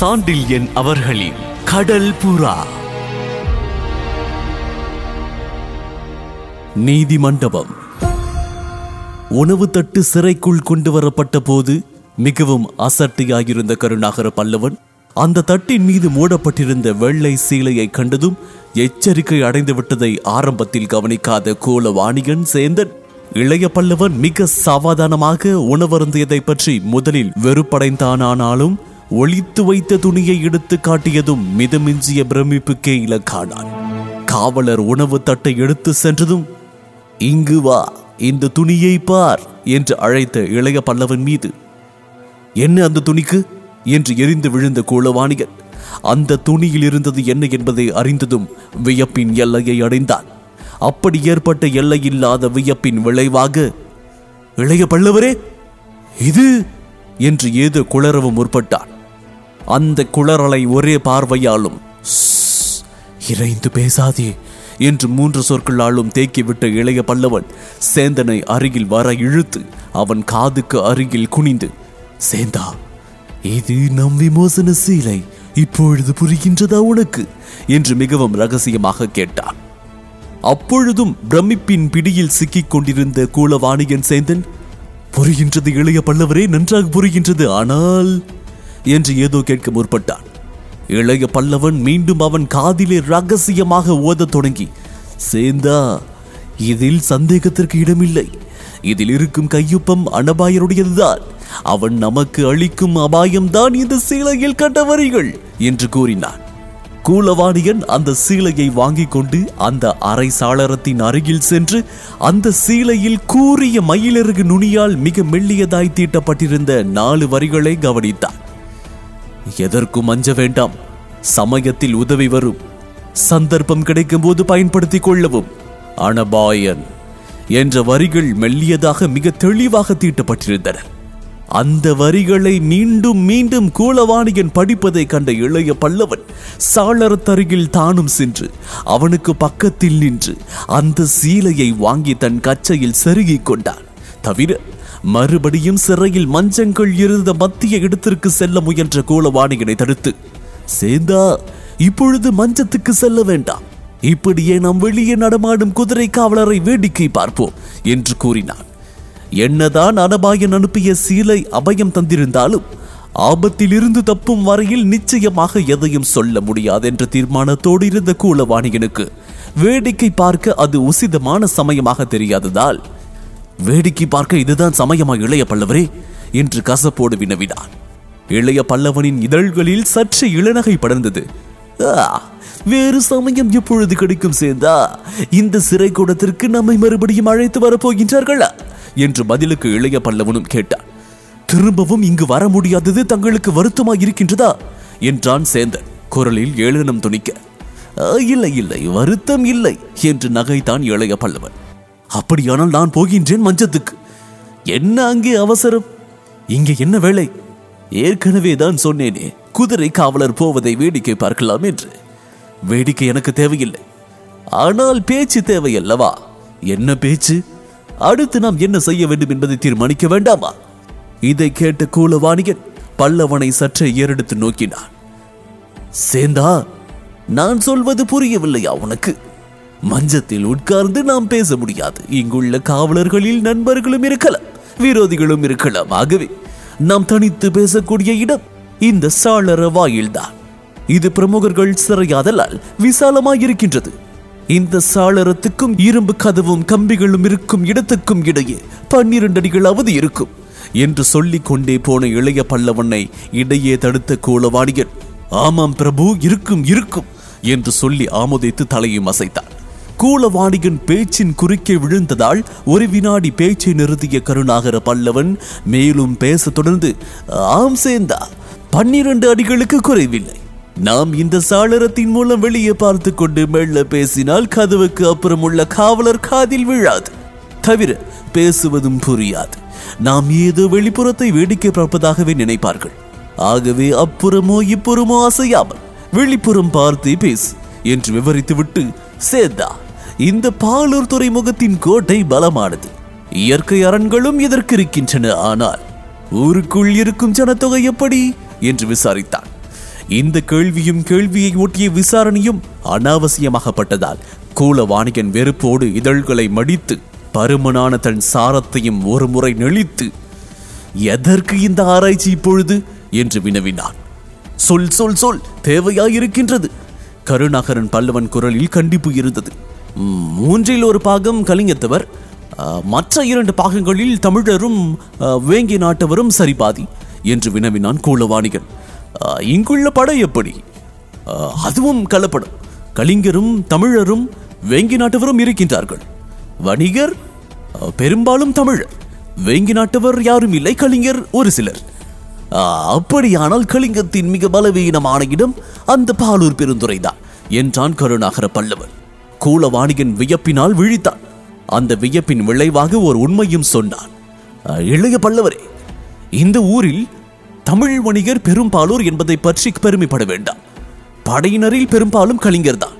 சாண்டில்யன் அவர்களின் கடல் புறா. நீதிமண்டபம். உணவு தட்டு சிறைக்குள் கொண்டு வரப்பட்ட போது மிகவும் அசட்டையாயிருந்த கருணாகர பல்லவன் அந்த தட்டின் மீது மூடப்பட்டிருந்த வெள்ளை சீலையை கண்டதும் எச்சரிக்கை அடைந்து விட்டதை ஆரம்பத்தில் கவனிக்காத கோல வாணிகன் சேந்தன் இளைய பல்லவன் மிக சாவதானமாக உணவருந்தியதை பற்றி முதலில் வெறுப்படைந்தானானாலும் ஒளித்து வைத்த துணியை எடுத்து காட்டியதும் மிதமிஞ்சிய பிரமிப்புக்கே இலக்கானான் காவலர் உணவு தட்டை எடுத்து சென்றதும் இங்கு வா இந்த துணியை பார் என்று அழைத்த இளைய பல்லவன் மீது. என்ன அந்த துணிக்கு? என்று எரிந்து விழுந்த கூலவாணிகன் அந்த துணியில் இருந்தது என்ன என்பதை அறிந்ததும் வியப்பின் எல்லையை அடைந்தான். அப்படி ஏற்பட்ட எல்லையில்லாத வியப்பின் விளைவாக இளைய பல்லவரே இது என்று ஏதோ குளரவும் முற்பட்டான். அந்த குளறலை ஒரே பார்வையாலும் இறைந்து பேசாதே என்று மூன்று சொற்களாலும் தேக்கிவிட்ட இளைய பல்லவன் சேந்தனை அருகில் வர இழுத்து அவன் காதுக்கு அருகில் குனிந்து சேந்தா இது நம் விமோசன சீலை இப்பொழுது புரிகின்றதா உனக்கு? என்று மிகவும் ரகசியமாக கேட்டான். அப்பொழுதும் பிரமிப்பின் பிடியில் சிக்கிக் கொண்டிருந்த கூலவாணியன் சேந்தன் புரிகின்றது இளைய பல்லவரே நன்றாக புரிகின்றது ஆனால் என்று ஏதோ கேட்க முற்பட்டான். இளைய பல்லவன் மீண்டும் அவன் காதிலே ரகசியமாக ஓதத் தொடங்கி சேந்தா இதில் சந்தேகத்திற்கு இடமில்லை. இதில் இருக்கும் கையொப்பம் அனபாயருடையதுதான். அவன் நமக்கு அளிக்கும் அபாயம்தான் இந்த சீலையில் கண்ட வரிகள் என்று கூறினான். கூலவாணியன் அந்த சீலையை வாங்கிக் கொண்டு அந்த அரை சாளரத்தின் அருகில் சென்று அந்த சீலையில் கூறிய மயிலிறகு நுனியால் மிக மெல்லியதாய் தீட்டப்பட்டிருந்த நாலு வரிகளை கவனித்தான். எதற்கும் அஞ்ச வேண்டாம். சமயத்தில் உதவி வரும். சந்தர்ப்பம் கிடைக்கும் போது பயன்படுத்திக் கொள்ளவும். அனபாயன் என்ற வரிகள் மெல்லியதாக மிக தெளிவாக தீட்டப்பட்டிருந்தன. அந்த வரிகளை மீண்டும் மீண்டும் கூலவாணியன் படிப்பதை கண்ட இளைய பல்லவன் சாளரத்தருகில் தானும் சென்று அவனுக்கு பக்கத்தில் நின்று அந்த சீலையை வாங்கி தன் கச்சையில் செருகிக் கொண்டான். தவிர மறுபடியும் சிறையில் மஞ்சங்கள் இருந்த மத்திய இடத்திற்கு செல்ல முயன்ற கூலவாணியனை தடுத்து சேந்தா இப்பொழுது மஞ்சத்துக்கு செல்ல வேண்டாம். இப்படியே நாம் வெளியே நடமாடும் குதிரை காவலரை வேடிக்கை பார்ப்போம் என்று கூறினான். என்னதான் அனபாயன் அனுப்பிய சீலை அபயம் தந்திருந்தாலும் ஆபத்திலிருந்து தப்பும் வரையில் நிச்சயமாக எதையும் சொல்ல முடியாது என்ற தீர்மானத்தோடு இருந்த கூலவாணியனுக்கு வேடிக்கை பார்க்க அது உசிதமான சமயமாக தெரியாததால் வேடிக்கை பார்க்க இதுதான் சமயமா இளைய பல்லவரே என்று கசப்போடு வினவினான். இளைய பல்லவனின் இதழ்களில் சற்று இளநகை படர்ந்தது. "ஆ, வேறு சமயம் எப்பொழுது கிடைக்கும் சேர்ந்தா இந்த சிறை கூடத்திற்கு நம்மை மறுபடியும் அழைத்து வரப்போகின்றார்களா? என்று பதிலுக்கு இளைய பல்லவனும் கேட்டான். திரும்பவும் இங்கு வர முடியாதது தங்களுக்கு வருத்தமா இருக்கின்றதா? என்றான் சேந்தன் குரலில் ஏளனம் துணிக்க. "ஆ, இல்லை இல்லை வருத்தம் இல்லை என்று நகைத்தான் இளைய பல்லவன். அப்படியானால் நான் போகின்றேன் மஞ்சத்துக்கு. என்ன அங்கே அவசரம்? இங்கே என்ன வேலை ஏற்கனவே தான் சொன்னேனே குதிரை காவலர் போவதை வேடிக்கை பார்க்கலாம் என்று. வேடிக்கை எனக்கு தேவையில்லை. ஆனால் பேச்சு தேவையல்லவா? என்ன பேச்சு? அடுத்து நாம் என்ன செய்ய வேண்டும் என்பதை தீர்மானிக்க வேண்டாமா? இதை கேட்ட கூலவாணியன் பல்லவனை சற்றே ஏறெடுத்து நோக்கினான். சேந்தா நான் சொல்வது புரியவில்லையா உனக்கு? மஞ்சத்தில் உட்கார்ந்து நாம் பேச முடியாது. இங்குள்ள காவலர்களில் நண்பர்களும் இருக்கலாம் விரோதிகளும் இருக்கலாம். ஆகவே நாம் தனித்து பேசக்கூடிய இடம் இந்த சாளர வாயில்தான். இது பிரமுகர்கள் சிறையாதலால் விசாலமாயிருக்கின்றது. இந்த சாளரத்துக்கும் இரும்பு கதவும் கம்பிகளும் இருக்கும் இடத்துக்கும் இடையே பன்னிரண்டு அடிகளாவது இருக்கும் என்று சொல்லிக் கொண்டே போன இளைய பல்லவனை இடையே தடுத்த கோலவாணியன் ஆமாம் பிரபு இருக்கும் இருக்கும் என்று சொல்லி ஆமோதித்து தலையும் அசைத்தான். கூலவாணிகன் பேச்சின் குறுக்கே விழுந்ததால் ஒரு வினாடி பேச்சை நிறுத்திய கருணாகர பல்லவன் மேலும் பேசத் தொடர்ந்து ஆம் சேந்தா பன்னிரண்டு அடிகளுக்கு குறைவில்லை. நாம் இந்த சாளரத்தின் மூலம் வெளியே பார்த்து கொண்டு மெல்ல பேசினால் கதவுக்கு அப்புறம் உள்ள காவலர் காதில் விழாது. தவிர பேசுவதும் புரியாது. நாம் ஏதோ வெளிப்புறத்தை வேடிக்கை பார்ப்பதாகவே நினைப்பார்கள். ஆகவே அப்புறமோ இப்புறமோ அசையாமல் வெளிப்புறம் பார்த்து பேசு என்று விவரித்துவிட்டு சேந்தா இந்த பாலூர் துறைமுகத்தின் கோட்டை பலமானது. இயற்கை அரண்களும் இதற்கு இருக்கின்றன ஆனால் ஊருக்குள் இருக்கும் ஜனத்தொகை எப்படி? என்று விசாரித்தான். இந்த கேள்வியும் கேள்வியை ஒட்டிய விசாரணையும் அனாவசியமாகப்பட்டதால் கூலவாணிகன் வெறுப்போடு இதழ்களை மடித்து பருமனான தன் சாரத்தையும் ஒரு முறை நெளித்து எதற்கு இந்த ஆராய்ச்சி இப்பொழுது? என்று வினவினான். சொல் சொல் சொல் தேவையாயிருக்கின்றது. கருணாகரன் பல்லவன் குரலில் கண்டிப்பு இருந்தது. மூன்றில் ஒரு பாகம் கலிங்கத்தவர் மற்ற இரண்டு பாகங்களில் தமிழரும் வேங்கி நாட்டவரும் சரிபாதி என்று வினவினான் கூலவாணிகன். இங்குள்ள படை எப்படி? அதுவும் கலப்படம் கலிங்கரும் தமிழரும் வேங்கி நாட்டவரும் இருக்கின்றார்கள். வணிகர் பெரும்பாலும் தமிழர். வேங்கி நாட்டவர் யாரும் இல்லை கலிங்கர் ஒரு சிலர். அப்படியானால் கலிங்கத்தின் மிக பலவீனமான இடம் அந்த பாலூர் பெருந்துரைதான் என்றான் கருணாகர பல்லவன் கூலவாணிகன் வியப்பினால் விழித்தான் அந்த வியப்பின் விளைவாக ஒரு உண்மையும் சொன்னான். இளைய பல்லவரே இந்த ஊரில் தமிழ் வணிகர் பெரும்பாலூர் என்பதை பற்றி பெருமைப்பட வேண்டாம். படையினரில் பெரும்பாலும் கலிங்கர் தான்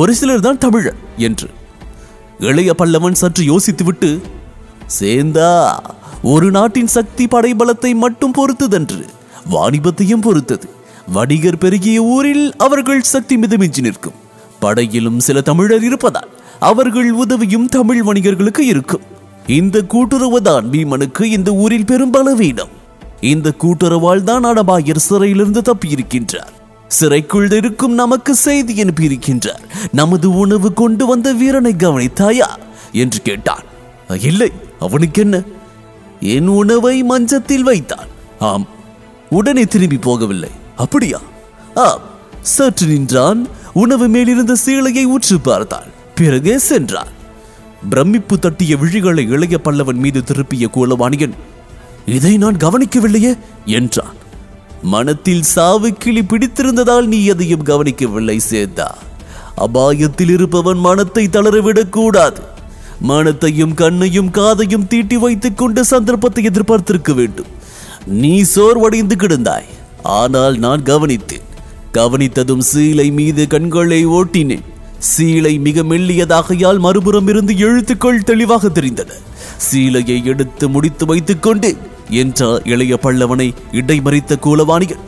ஒரு சிலர் தான் தமிழர் என்று. இளைய பல்லவன் சற்று யோசித்துவிட்டு சேந்தா ஒரு நாட்டின் சக்தி படைபலத்தை மட்டும் பொறுத்ததன்று வாணிபத்தையும் பொறுத்தது. வணிகர் பெருகிய ஊரில் அவர்கள் சக்தி மிதமிஞ்சி நிற்கும். படையிலும் சில தமிழர் இருப்பதால் அவர்கள் உதவியும் தமிழ் வணிகர்களுக்கு இருக்கும். இந்த கூட்டுறவுதான் பீமனுக்கு இந்த ஊரில் பெரும் பலவீனம். இந்த கூட்டுறவால் தான் அடபாயர் சிறையிலிருந்து தப்பியிருக்கின்றார். சிறைக்குள் இருக்கும் நமக்கு செய்தி அனுப்பியிருக்கின்றார். நமது உணவு கொண்டு வந்த வீரனை கவனித்தாயா? என்று கேட்டான். இல்லை அவனுக்கு என்ன? என் உணவை மஞ்சத்தில் வைத்தான். ஆம் உடனே திரும்பி போகவில்லை. அப்படியா? ஆம் சற்று நின்றான். உணவு மேலிருந்த சீலையை உற்று பார்த்தாள். பிறகே சென்றான் பிரமிப்பு தட்டிய விழிகளை இளைய பல்லவன் மீது திருப்பிய கோலவாணியன் இதை நான் கவனிக்கவில்லையே என்றான். மனத்தில் சாவு கிளி பிடித்திருந்ததால் நீ எதையும் கவனிக்கவில்லை சேத்தா. அபாயத்தில் இருப்பவன் மனத்தை தளரவிடக் கூடாது. மனத்தையும் கண்ணையும் காதையும் தீட்டி வைத்துக் கொண்டு சந்தர்ப்பத்தை எதிர்பார்த்திருக்க வேண்டும். நீ சோர்வடைந்து கிடந்தாய். ஆனால் நான் கவனித்தேன். கவனித்ததும் சீலை மீது கண்களை ஓட்டினேன். சீலை மிக மெல்லியதாகையால் மறுபுறம் இருந்து எழுத்துக்கள் தெளிவாக தெரிந்தன. சீலையை எடுத்து முடித்து வைத்துக் கொண்டேன் என்றார் இளைய பல்லவனை இடைமறித்த கூலவாணிகள்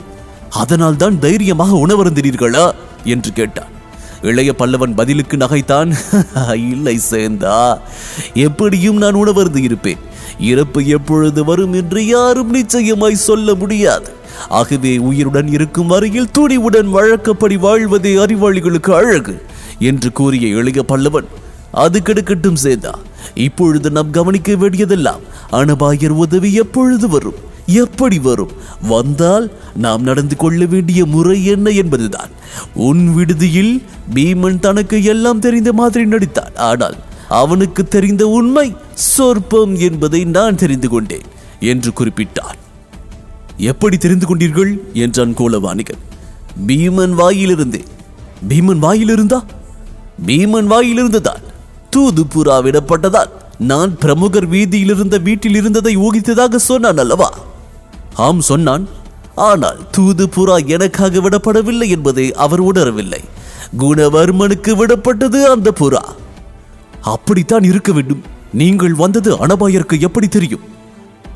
அதனால் தான் தைரியமாக உணவருந்தினீர்களா? என்று கேட்டான். இளைய பல்லவன் பதிலுக்கு நகைத்தான் இல்லை சேந்தா எப்படியும் நான் உணவருந்து இருப்பேன். இறப்பு எப்பொழுது வரும் என்று யாரும் நிச்சயமாய் சொல்ல முடியாது. ஆகவே உயிருடன் இருக்கும் வரையில் துணிவுடன் வழக்கப்படி வாழ்வதே அறிவாளிகளுக்கு அழகு என்று கூறிய இளைய பல்லவன் அது கெடுக்கட்டும் சேதா. இப்பொழுது நாம் கவனிக்க வேண்டியதெல்லாம் அனபாயர் உதவி எப்பொழுது வரும்? எப்படி வரும்? வந்தால் நாம் நடந்து கொள்ள வேண்டிய முறை என்ன என்பதுதான். உன் விடுதியில் பீமன் தனக்கு எல்லாம் தெரிந்த மாதிரி நடித்தான். ஆனால் அவனுக்கு தெரிந்த உண்மை சொற்பம் என்பதை நான் தெரிந்து கொண்டேன் என்று குறிப்பிட்டான். எப்படி தெரிந்து கொண்டீர்கள்? என்றான் கோலவாணிகன். பீமன் வாயிலிருந்தே. பீமன் வாயிலிருந்தா? பீமன் வாயிலிருந்துதான் தூது புறா விடப்பட்டதால் நான் பிரமுகர் வீதியில் இருந்த வீட்டில் இருந்ததை ஊகித்ததாக சொன்னான் அல்லவா? ஆம் சொன்னான். ஆனால் தூது புறா எனக்காக விடப்படவில்லை என்பதை அவர் உணரவில்லை. குணவர்மனுக்கு விடப்பட்டது அந்த புறா. அப்படித்தான் இருக்க வேண்டும். நீங்கள் வந்தது அனபாயருக்கு எப்படி தெரியும்?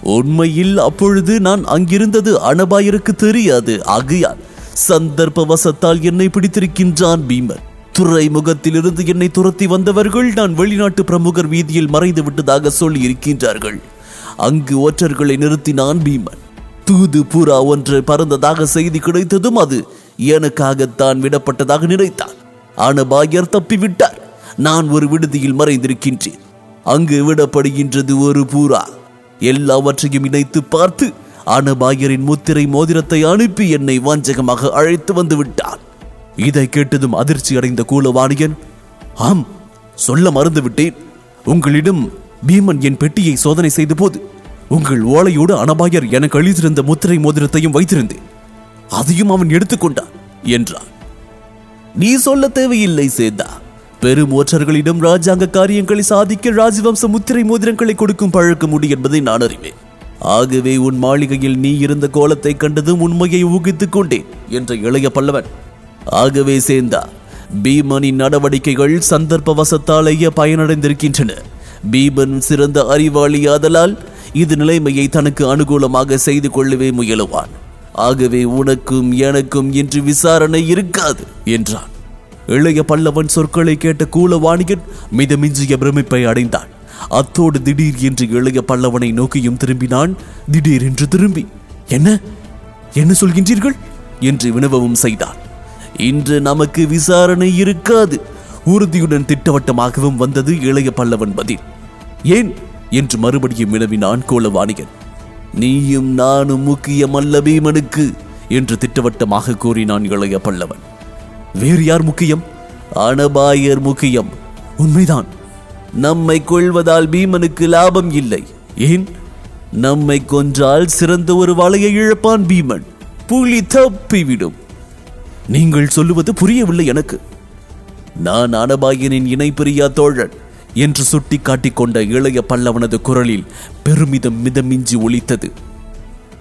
உண்மையில் அப்பொழுது நான் அங்கிருந்தது அனபாயருக்கு தெரியாது. ஆகையால் சந்தர்ப்ப வசத்தால் என்னை பிடித்திருக்கின்றான் பீமன் துறைமுகத்திலிருந்து என்னை துரத்தி வந்தவர்கள் நான் வெளிநாட்டு பிரமுகர் வீதியில் மறைந்து விட்டதாக சொல்லி இருக்கின்றார்கள் அங்கு ஒற்றர்களை நிறுத்தினான் பீமன் தூது புறா ஒன்று பறந்ததாக செய்தி கிடைத்ததும் அது எனக்காகத்தான் விடப்பட்டதாக நினைத்தான். அனபாயர் தப்பிவிட்டார். நான் ஒரு விடுதியில் மறைந்திருக்கின்றேன். அங்கு விடப்படுகின்றது ஒரு பூரா. எல்லாவற்றையும் இணைத்து பார்த்து அனபாயரின் முத்திரை மோதிரத்தை அனுப்பி என்னை வாஞ்சகமாக அழைத்து வந்து விட்டான். இதை கேட்டதும் அதிர்ச்சி அடைந்த கூலவாணியன் ஆம் சொல்ல மறந்துவிட்டேன். உங்களிடம் பீமன் என் பெட்டியை சோதனை செய்த போது உங்கள் ஓலையோடு அனபாயர் எனக்கு அழித்திருந்த முத்திரை மோதிரத்தையும் வைத்திருந்தேன். அதையும் அவன் எடுத்துக்கொண்டான் என்றான். நீ சொல்ல தேவையில்லை சேதா. பெரும் ஒற்றர்களிடம் ராஜாங்க காரியங்களை சாதிக்க ராஜவம்ச முத்திரை மோதிரங்களை கொடுக்கும் பழக்கம் உண்டு என்பதை நான் அறிவேன். ஆகவே உன் மாளிகையில் நீ இருந்த கோலத்தை கண்டதும் உண்மையை ஊகித்துக் கொண்டேன் என்ற இளைய பல்லவன். ஆகவே சேர்ந்தா பீமனின் நடவடிக்கைகள் சந்தர்ப்பவசத்தாலேயே பயனடைந்திருக்கின்றன. பீமன் சிறந்த அறிவாளி ஆதலால் இது நிலைமையை தனக்கு அனுகூலமாக செய்து கொள்ளவே முயலுவான். ஆகவே உனக்கும் எனக்கும் இன்று விசாரணை இருக்காது என்றான். இளைய பல்லவன் சொற்களை கேட்ட கூலவாணிகன் மிதமிஞ்சிய பிரமிப்பை அடைந்தான். அத்தோடு திடீர் என்று இளைய பல்லவனை நோக்கியும் திரும்பினான். திடீர் என்று திரும்பி என்ன? என்ன சொல்கின்றீர்கள்? என்று வினவவும் செய்தான். இன்று நமக்கு விசாரணை இருக்காது. உறுதியுடன் திட்டவட்டமாகவும் வந்தது இளைய பல்லவன் பதில். ஏன்? என்று மறுபடியும் வினவினான் கோலவாணிகன் நீயும் நானும் முக்கியமல்ல பீமனுக்கு என்று திட்டவட்டமாக கூறினான் இளைய பல்லவன். வேறு யார் முக்கியம்? அனபாயர் முக்கியம். உண்மைதான். நம்மை கொள்வதால் பீமனுக்கு லாபம் இல்லை. ஏன்? நம்மை கொன்றால் சிறந்த ஒரு வலையை இழப்பான் பீமன். புலி தப்பிவிடும். நீங்கள் சொல்லுவது புரியவில்லை எனக்கு. நான் அனபாயனின் இணைப்பிரியா தோழன் என்று சுட்டி காட்டிக்கொண்ட இளைய பல்லவனது குரலில் பெருமிதம் மிதமிஞ்சி ஒலித்தது.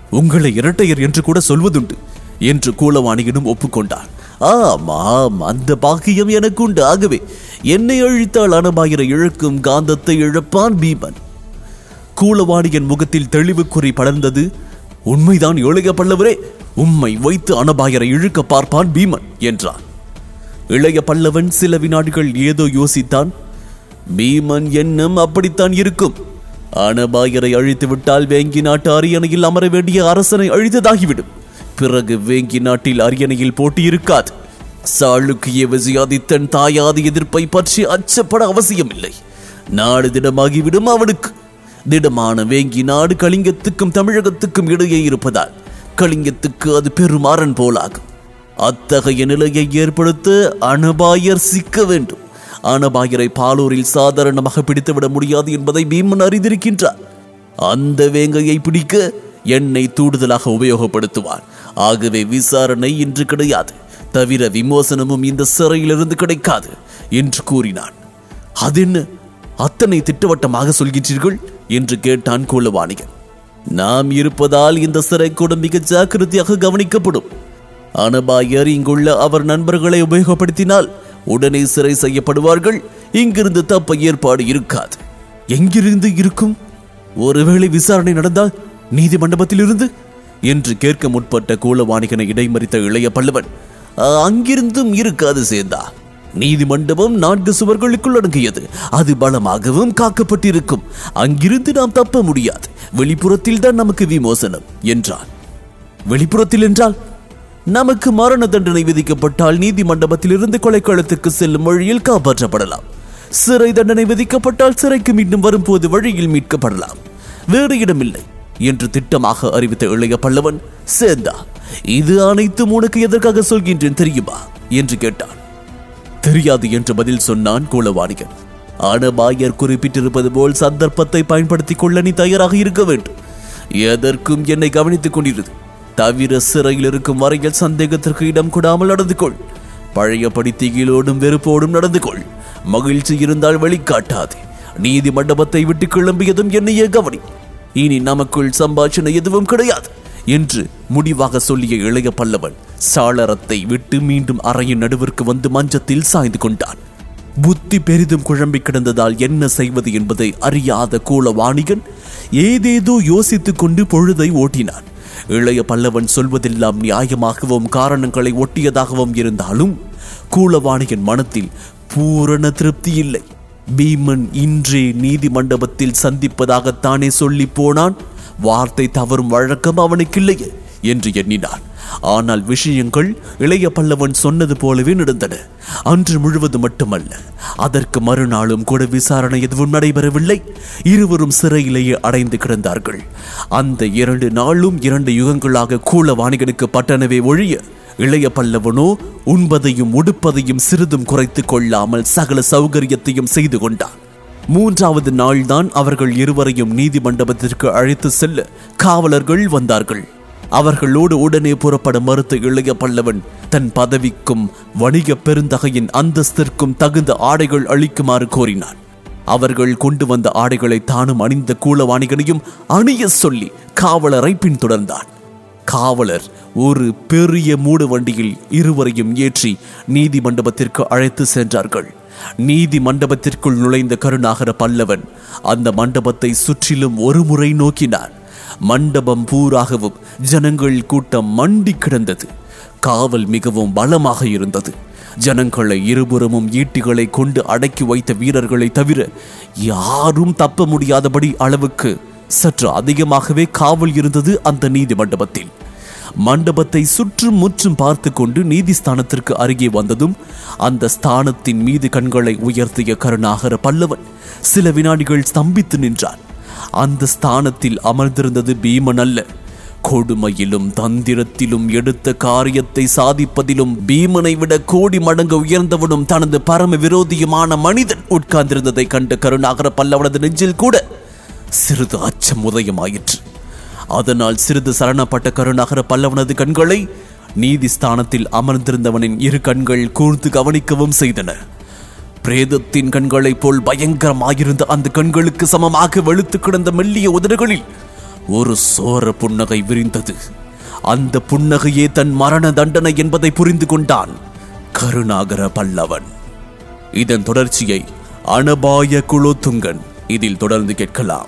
உங்களை இரட்டையர் என்று கூட சொல்வதுண்டு என்று கூலவாணியிடம் ஒப்புக்கொண்டார் ஆமாம் அந்த பாக்கியம் எனக்கு உண்டு ஆகவே என்னை அழித்தால் அனபாயிர இழக்கும் காந்தத்தை இழப்பான் பீமன். கூலவாணியின் முகத்தில் தெளிவுக்குறி படர்ந்தது. உண்மைதான் இளைய பல்லவரே உம்மை வைத்து அனபாயரை இழுக்க பார்ப்பான் பீமன் என்றான். இளைய பல்லவன் சில வினாடிகள் ஏதோ யோசித்தான். பீமன் எண்ணம் அப்படித்தான் இருக்கும். அனபாயரை அழித்து விட்டால் வேங்கி நாட்டு அரியணையில் அமர வேண்டிய அரசனை அழித்ததாகிவிடும். பிறகு வேங்கி நாட்டில் அரியணையில் போட்டி இருக்காது சாளுக்கிய விஜயாதித்தன் தாயாதி எதிர்ப்பை பற்றி அச்சப்பட அவசியமில்லை. நாடு திடமாகிவிடும் அவனுக்கு. திடமான வேங்கி நாடு கலிங்கத்துக்கும் தமிழகத்துக்கும் இடையே இருப்பதால் கலிங்கத்துக்கு அது பெருமாறன் போலாகும். அத்தகைய நிலையை ஏற்படுத்த அனபாயர் சிக்க வேண்டும். அனபாயரை பாலூரில் சாதாரணமாக பிடித்துவிட முடியாது என்பதை பீமன் அறிந்திருக்கின்றார். அந்த வேங்கையை பிடிக்க என்னை தூடுதலாக உபயோகப்படுத்துவார். ஆகவே விசாரணை இன்று கிடையாது. தவிர விமோசனமும் இந்த சிறையிலிருந்து கிடைக்காது என்று கூறினான். அதென்ன? அத்தனை திட்டவட்டமாக சொல்கின்றீர்கள்? என்று கேட்டான் கூலவாணிகன். நாம் இருப்பதால் இந்த சிறை கூட மிக ஜாக்கிரதையாக கவனிக்கப்படும். அனபாயர் இங்குள்ள அவர் நண்பர்களை உபயோகப்படுத்தினால் உடனே சிறை செய்யப்படுவார்கள். இங்கிருந்து தப்ப ஏற்பாடு இருக்காது. எங்கிருந்து இருக்கும்? ஒருவேளை விசாரணை நடந்தால் நீதி மண்டபத்திலிருந்து என்று கேட்க முற்பட்ட கூலவாணிகனை இடைமறித்த இளைய பல்லவன் அங்கிருந்தும் இருக்காது சேர்ந்தா நீதி மண்டபம் நான்கு சுவர்களுக்குள் அடங்கியது. அது பலமாகவும் காக்கப்பட்டிருக்கும். அங்கிருந்து நாம் தப்ப முடியாது. வெளிப்புறத்தில் தான் நமக்கு விமோசனம் என்றான். வெளிப்புறத்தில் என்றால்? நமக்கு மரண தண்டனை விதிக்கப்பட்டால் நீதி மண்டபத்திலிருந்து கொலைக்களத்துக்கு செல்லும் வழியில் காப்பாற்றப்படலாம். சிறை தண்டனை விதிக்கப்பட்டால் சிறைக்கு மீண்டும் வரும்போது வழியில் மீட்கப்படலாம். வேறு இடமில்லை. என்று திட்டமாக அறிவித்த இளைய பல்லவன் சேர்ந்தா இது அனைத்தும் உனக்கு எதற்காக சொல்கின்றேன் தெரியுமா? என்று கேட்டான். தெரியாது என்று பதில் சொன்னான் கூலவாணிகன். அனபாயர் குறிப்பிட்டிருப்பது போல் சந்தர்ப்பத்தை பயன்படுத்திக் கொள்ள நீ தயாராக இருக்க வேண்டும். எதற்கும் என்னை கவனித்துக் கொண்டிருது. தவிர சிறையில் இருக்கும் வரையில் சந்தேகத்திற்கு இடம் கொடாமல் நடந்து கொள். பழையபடி திகிலோடும் வெறுப்போடும் நடந்து கொள். மகிழ்ச்சி இருந்தால் வெளிக்காட்டாதே. நீதி மண்டபத்தை விட்டு கிளம்பியதும் என்னையே கவனி. இனி நமக்குள் சம்பாஷணை எதுவும் கிடையாது என்று முடிவாக சொல்லிய இளைய பல்லவன் சாளரத்தை விட்டு மீண்டும் அறையின் நடுவிற்கு வந்து மஞ்சத்தில் சாய்ந்து கொண்டான். புத்தி பெரிதும் குழம்பி கிடந்ததால் என்ன செய்வது என்பதை அறியாத கூலவாணிகன் ஏதேதோ யோசித்துக் கொண்டு பொழுதை ஓட்டினான். இளைய பல்லவன் சொல்வதெல்லாம் நியாயமாகவும் காரணங்களை ஒட்டியதாகவும் இருந்தாலும் கூலவாணியின் மனத்தில் பூரண திருப்தி இல்லை. பீமன் இன்றே நீதி மண்டபத்தில் சந்திப்பதாகத்தானே சொல்லி போனான்? வார்த்தை தவறும் வழக்கம் அவனுக்கில்லையே என்று எண்ணினான். ஆனால் விஷயங்கள் இளைய பல்லவன் சொன்னது போலவே நடந்தன. அன்று முழுவது மட்டுமல்ல. அதற்கு மறுநாளும் கூட விசாரணை எதுவும் நடைபெறவில்லை. இருவரும் சிறையிலேயே அடைந்து கிடந்தார்கள். அந்த இரண்டு நாளும் இரண்டு யுகங்களாக கூலவாணிகனுக்கு பட்டனவே ஒழிய இளைய பல்லவனோ உண்பதையும் உடுப்பதையும் சிறிதும் குறைத்துக் கொள்ளாமல் சகல சௌகரியத்தையும் செய்து கொண்டான். மூன்றாவது நாள்தான் அவர்கள் இருவரையும் நீதி மண்டபத்திற்கு அழைத்து செல்ல காவலர்கள் வந்தார்கள். அவர்களோடு உடனே புறப்பட மறுத்த இளைய பல்லவன் தன் பதவிக்கும் வணிக பெருந்தகையின் அந்தஸ்திற்கும் தகுந்த ஆடைகள் அளிக்குமாறு கோரினான். அவர்கள் கொண்டு வந்த ஆடைகளை தானும் அணிந்த கூலவாணிகனையும் அணிய சொல்லி காவலரை பின்தொடர்ந்தான். காவலர் ஒரு பெரிய மூடு வண்டியில் இருவரையும் ஏற்றி நீதி மண்டபத்திற்கு அழைத்து சென்றார்கள். நீதி மண்டபத்திற்குள் நுழைந்த கருணாகர பல்லவன் அந்த மண்டபத்தை சுற்றிலும் ஒரு முறை நோக்கினான். மண்டபம் பூராகவும் ஜனங்கள் கூட்டம் மண்டி கிடந்தது. காவல் மிகவும் பலமாக இருந்தது. ஜனங்களை இருபுறமும் ஈட்டிகளை கொண்டு அடக்கி வைத்த வீரர்களை தவிர யாரும் தப்ப முடியாதபடி அளவுக்கு சற்று அதிகமாகவே காவல் இருந்தது அந்த நீதி மண்டபத்தில் மண்டபத்தை சுற்றும் முற்றும் பார்த்து கொண்டு நீதிஸ்தானத்திற்கு அருகே வந்ததும் அந்த ஸ்தானத்தின் மீது கண்களை உயர்த்திய கருணாகர பல்லவன் சில வினாடிகள் ஸ்தம்பித்து நின்றான். அந்த ஸ்தானத்தில் அமர்ந்திருந்தது பீமன் அல்ல. கொடுமையிலும் தந்திரத்திலும் எடுத்த காரியத்தை சாதிப்பதிலும் பீமனை விட கோடி மடங்கு உயர்ந்தவனும் தனது பரம விரோதியுமான மனிதன் உட்கார்ந்திருந்ததை கண்ட கருணாகர பல்லவனது நெஞ்சில் கூட சிறிது அச்சம் உதயமாயிற்று. அதனால் சிறிது சரணப்பட்ட கருணாகர பல்லவனது கண்களை நீதிஸ்தானத்தில் அமர்ந்திருந்தவனின் இரு கண்கள் கூர்ந்து கவனிக்கவும் செய்தன. பிரேதத்தின் கண்களைப் போல் பயங்கரமாயிருந்த அந்த கண்களுக்கு சமமாக வெளுத்து கிடந்த மெல்லிய உதடுகளில் ஒரு சோர புன்னகை விரிந்தது. அந்த புன்னகையே தன் மரண தண்டனை என்பதை புரிந்து கொண்டான் கருணாகர பல்லவன். இதன் தொடர்ச்சியை அனபாய குலோத்துங்கன் இதில் தொடர்ந்து கேட்கலாம்.